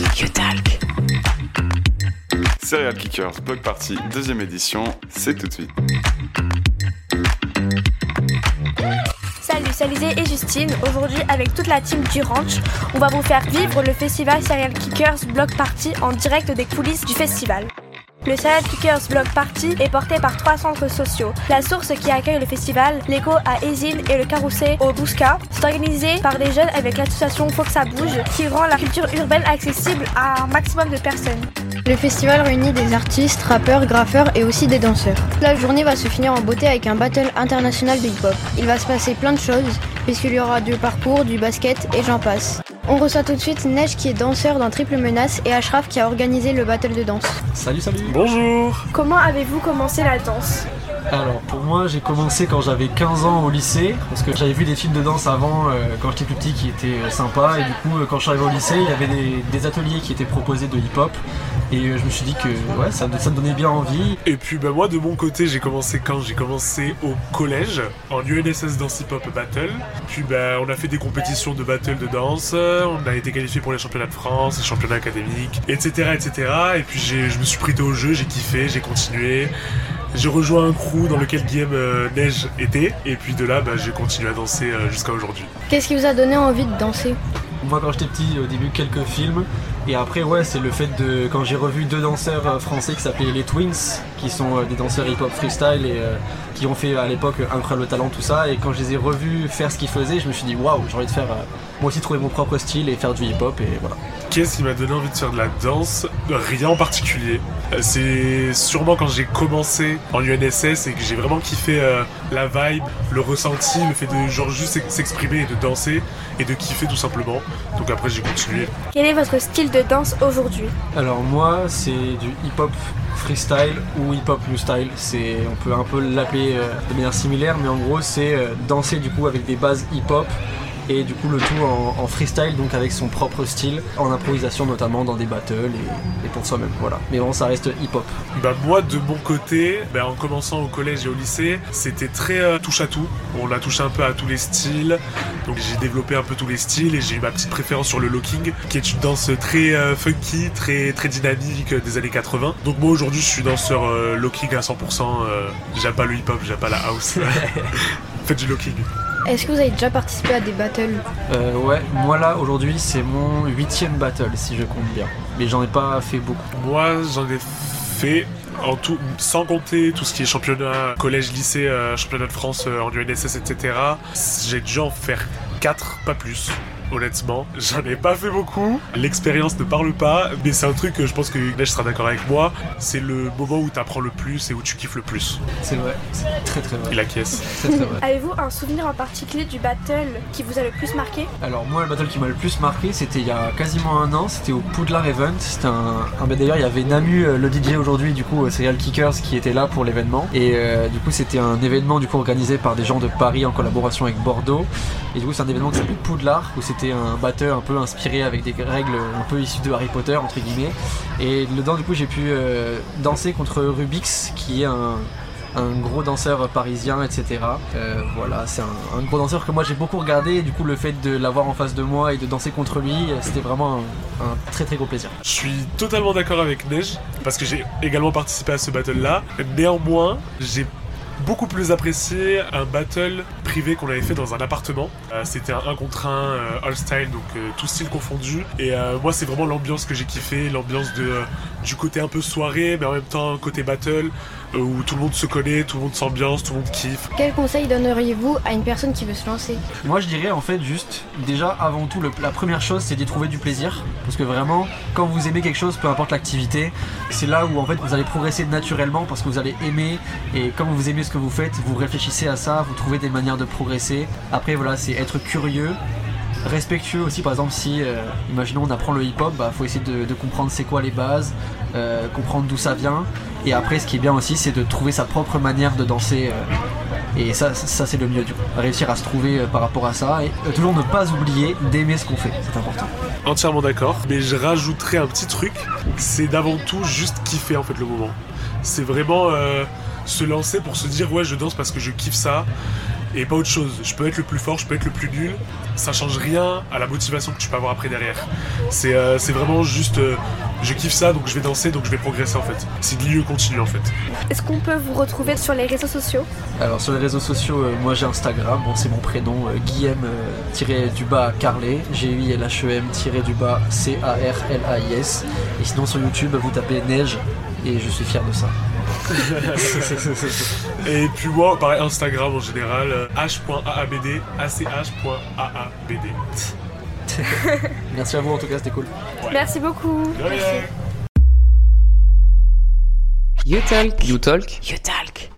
You-Talk. Serial Kickers Block Party, deuxième édition, c'est tout de suite. Salut, c'est Alizé et Justine. Aujourd'hui, avec toute la team du Ranch, on va vous faire vivre le festival Serial Kickers Block Party en direct des coulisses du festival. Le Serial Kickers Block Party est porté par trois centres sociaux. La source qui accueille le festival, l'écho à Ezine et le Carousel au Bousca. C'est organisé par des jeunes avec l'association Faut que ça bouge qui rend la culture urbaine accessible à un maximum de personnes. Le festival réunit des artistes, rappeurs, graffeurs et aussi des danseurs. La journée va se finir en beauté avec un battle international de hip-hop. Il va se passer plein de choses puisqu'il y aura du parcours, du basket et j'en passe. On reçoit tout de suite Neige qui est danseur dans Triple Menace et Ashraf qui a organisé le battle de danse. Salut, salut Bonjour Comment avez-vous commencé la danse Alors pour moi j'ai commencé quand j'avais 15 ans au lycée parce que j'avais vu des films de danse avant euh, quand j'étais plus petit qui étaient euh, sympas et du coup euh, quand je suis arrivé au lycée il y avait des, des ateliers qui étaient proposés de hip-hop et euh, je me suis dit que ouais ça, ça me donnait bien envie. Et puis bah, moi de mon côté j'ai commencé quand? J'ai commencé au collège en UNSS Dance Hip Hop Battle. Puis bah, on a fait des compétitions de battle de danse, on a été qualifié pour les championnats de France, les championnats académiques, etc. etc. Et puis j'ai- je me suis prêté au jeu, j'ai kiffé, j'ai continué. J'ai rejoint un crew dans lequel Guillaume euh, Neige était. Et puis de là bah, j'ai continué à danser euh, jusqu'à aujourd'hui. Qu'est-ce qui vous a donné envie de danser? Moi quand j'étais petit au début quelques films et après ouais c'est le fait de quand j'ai revu deux danseurs euh, français qui s'appelaient les Twins qui sont euh, des danseurs hip-hop freestyle et euh, qui ont fait à l'époque Incroyable Talent tout ça et quand je les ai revus faire ce qu'ils faisaient je me suis dit waouh j'ai envie de faire euh, moi aussi trouver mon propre style et faire du hip-hop et voilà. Qu'est-ce qui m'a donné envie de faire de la danse? Rien en particulier. Euh, C'est sûrement quand j'ai commencé en UNSS et que j'ai vraiment kiffé euh, la vibe, le ressenti, le fait de genre juste s'ex- s'exprimer et de danser et de kiffer tout simplement. Donc après j'ai continué. Quel est votre style de danse aujourd'hui? Alors moi c'est du hip-hop freestyle ou hip-hop new style. C'est on peut un peu l'appeler euh, de manière similaire, mais en gros c'est euh, danser du coup avec des bases hip-hop et du coup le tout en, en freestyle donc avec son propre style, en improvisation notamment dans des battles et, et pour soi-même. Voilà. Mais bon ça reste hip-hop. Bah moi de mon côté, bah, en commençant au collège et au lycée, c'était très euh, touche à tout. On a touché un peu à tous les styles. Donc j'ai développé un peu tous les styles et j'ai eu ma petite préférence sur le locking, qui est une danse très euh, funky, très très dynamique des années 80. Donc moi aujourd'hui je suis danseur euh, locking à 100%. euh, j'aime pas le hip-hop, j'aime pas la house. Faites du locking. Est-ce que vous avez déjà participé à des battles Euh, ouais, moi là aujourd'hui c'est mon huitième battle si je compte bien. Mais j'en ai pas fait beaucoup. Moi, j'en ai fait en tout, sans compter tout ce qui est championnat, collège, lycée, euh, championnat de France euh, en UNSS, etc. J'ai dû en faire 4, pas plus. Honnêtement, j'en ai pas fait beaucoup. L'expérience ne parle pas, mais c'est un truc que je pense que Neige sera d'accord avec moi. C'est le moment où tu apprends le plus et où tu kiffes le plus. C'est vrai, c'est très très vrai. Il acquiesce. Très très vrai. Avez-vous un souvenir en particulier du battle qui vous a le plus marqué? Alors moi le battle qui m'a le plus marqué c'était il y a quasiment un an, c'était au Poudlard Event, c'était un, un d'ailleurs il y avait Namu euh, le DJ aujourd'hui du coup euh, Serial Kickers qui était là pour l'événement et euh, du coup c'était un événement du coup organisé par des gens de Paris en collaboration avec Bordeaux et du coup c'est un événement qui s'appelle Poudlard où c'était un battle un peu inspiré avec des règles un peu issues de Harry Potter entre guillemets et dedans du coup j'ai pu euh, danser contre Rubix qui est un gros danseur parisien, etc. Euh, voilà, c'est un, gros danseur que moi j'ai beaucoup regardé. Et du coup, le fait de l'avoir en face de moi et de danser contre lui, c'était vraiment un, un très très gros plaisir. Je suis totalement d'accord avec Neige, parce que j'ai également participé à ce battle-là. Néanmoins, j'ai beaucoup plus apprécié un battle privé qu'on avait fait dans un appartement. Euh, C'était un 1 contre 1 euh, all style, donc euh, tout style confondu. Et moi, c'est vraiment l'ambiance que j'ai kiffé, l'ambiance de du côté un peu soirée, mais en même temps côté battle, euh, où tout le monde se connaît, tout le monde s'ambiance, tout le monde kiffe. Quel conseil donneriez-vous à une personne qui veut se lancer? Moi, je dirais en fait juste, déjà avant tout, le- la première chose, c'est d'y trouver du plaisir. Parce que vraiment, quand vous aimez quelque chose, peu importe l'activité, c'est là où en fait vous allez progresser naturellement parce que vous allez aimer. Et comme vous aimez ce que vous faites, vous réfléchissez à ça, vous trouvez des manières de progresser. Après, voilà, c'est être curieux. Respectueux aussi, par exemple, si, euh, imaginons, on apprend le hip-hop, bah, faut essayer de, comprendre c'est quoi les bases, euh, comprendre d'où ça vient. Et après, ce qui est bien aussi, c'est de trouver sa propre manière de danser. euh, et ça, c'est le mieux du coup. Réussir à se trouver par rapport à ça et toujours ne pas oublier d'aimer ce qu'on fait, c'est important. Entièrement d'accord, mais je rajouterais un petit truc, c'est d'avant tout juste kiffer en fait le moment. C'est vraiment se lancer pour se dire ouais je danse parce que je kiffe ça et pas autre chose. Je peux être le plus fort, je peux être le plus nul, ça change rien à la motivation que tu peux avoir après derrière. C'est euh, vraiment juste, euh, je kiffe ça, donc je vais danser, donc je vais progresser en fait. C'est de lieu continu en fait. Est-ce qu'on peut vous retrouver sur les réseaux sociaux? Alors sur les réseaux sociaux, euh, moi j'ai Instagram, bon, c'est mon prénom, euh, Guillaume euh, tiré du bas Carlet, G U I L H E M tiré du bas C A R L A I S. Et sinon sur YouTube, vous tapez neige et je suis fier de ça. Et puis moi, pareil, Instagram en général, euh, h.aabd, ach.aabd. Merci à vous en tout cas, c'était cool. Merci beaucoup. De rien. Merci. You Talk. You Talk You Talk.